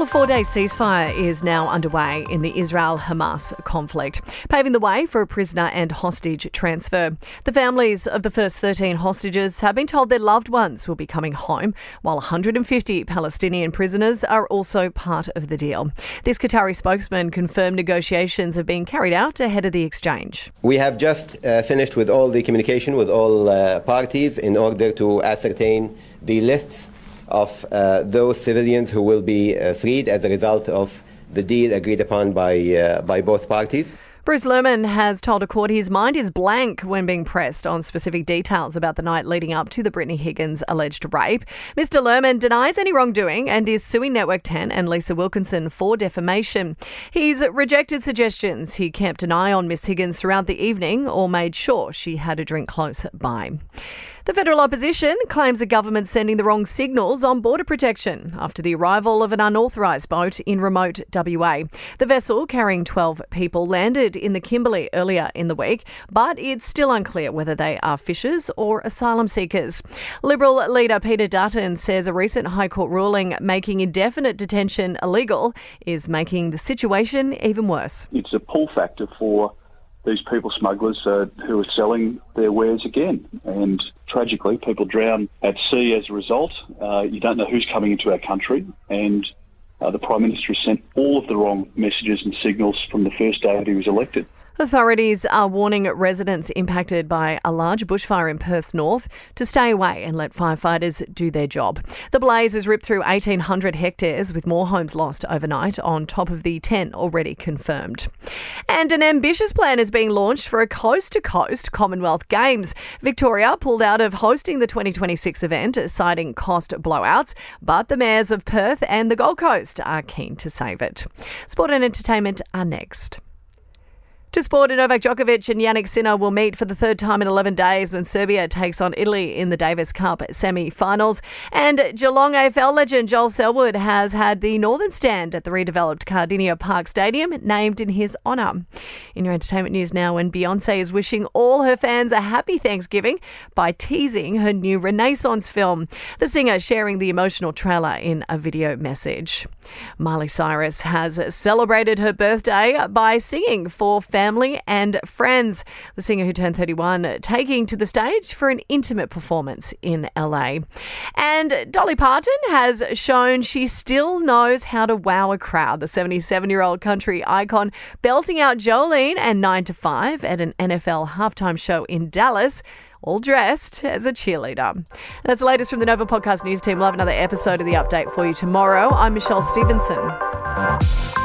A four day ceasefire is now underway in the Israel Hamas conflict, paving the way for a prisoner and hostage transfer. The families of the first 13 hostages have been told their loved ones will be coming home, while 150 Palestinian prisoners are also part of the deal. This Qatari spokesman confirmed negotiations have been carried out ahead of the exchange. We have just uh, finished with all the communication with all uh, parties in order to ascertain the lists of uh, those civilians who will be uh, freed as a result of the deal agreed upon by, uh, by both parties. Bruce Lehrmann has told a court his mind is blank when being pressed on specific details about the night leading up to the Brittany Higgins alleged rape. Mr. Lehrmann denies any wrongdoing and is suing Network 10 and Lisa Wilkinson for defamation. He's rejected suggestions he kept an eye on Miss Higgins throughout the evening or made sure she had a drink close by. The federal opposition claims the government's sending the wrong signals on border protection after the arrival of an unauthorised boat in remote WA. The vessel carrying 12 people landed in the Kimberley earlier in the week, but it's still unclear whether they are fishers or asylum seekers. Liberal leader Peter Dutton says a recent High Court ruling making indefinite detention illegal is making the situation even worse. It's a pull factor for these people smugglers uh, who are selling their wares again. And tragically, people drown at sea as a result. Uh, you don't know who's coming into our country. And uh, the Prime Minister has sent all of the wrong messages and signals from the first day that he was elected. Authorities are warning residents impacted by a large bushfire in Perth North to stay away and let firefighters do their job. The blaze has ripped through 1,800 hectares with more homes lost overnight on top of the 10 already confirmed. And an ambitious plan is being launched for a coast to coast Commonwealth Games. Victoria pulled out of hosting the 2026 event, citing cost blowouts, but the mayors of Perth and the Gold Coast are keen to save it. Sport and entertainment are next. To sport, Novak Djokovic and Jannik Sinner will meet for the third time in 11 days when Serbia takes on Italy in the Davis Cup semi-finals. And Geelong AFL legend Joel Selwood has had the Northern Stand at the redeveloped Kardinia Park Stadium named in his honour. In your entertainment news now, when Beyonce is wishing all her fans a happy Thanksgiving by teasing her new Renaissance film. The singer sharing the emotional trailer in a video message. Miley Cyrus has celebrated her birthday by singing for fans family and friends. The singer who turned 31 taking to the stage for an intimate performance in LA. And Dolly Parton has shown she still knows how to wow a crowd. The 77 year old country icon belting out Jolene and 9 to 5 at an NFL halftime show in Dallas all dressed as a cheerleader. That's the latest from the Nova Podcast News team. We'll have another episode of the update for you tomorrow. I'm Michelle Stevenson.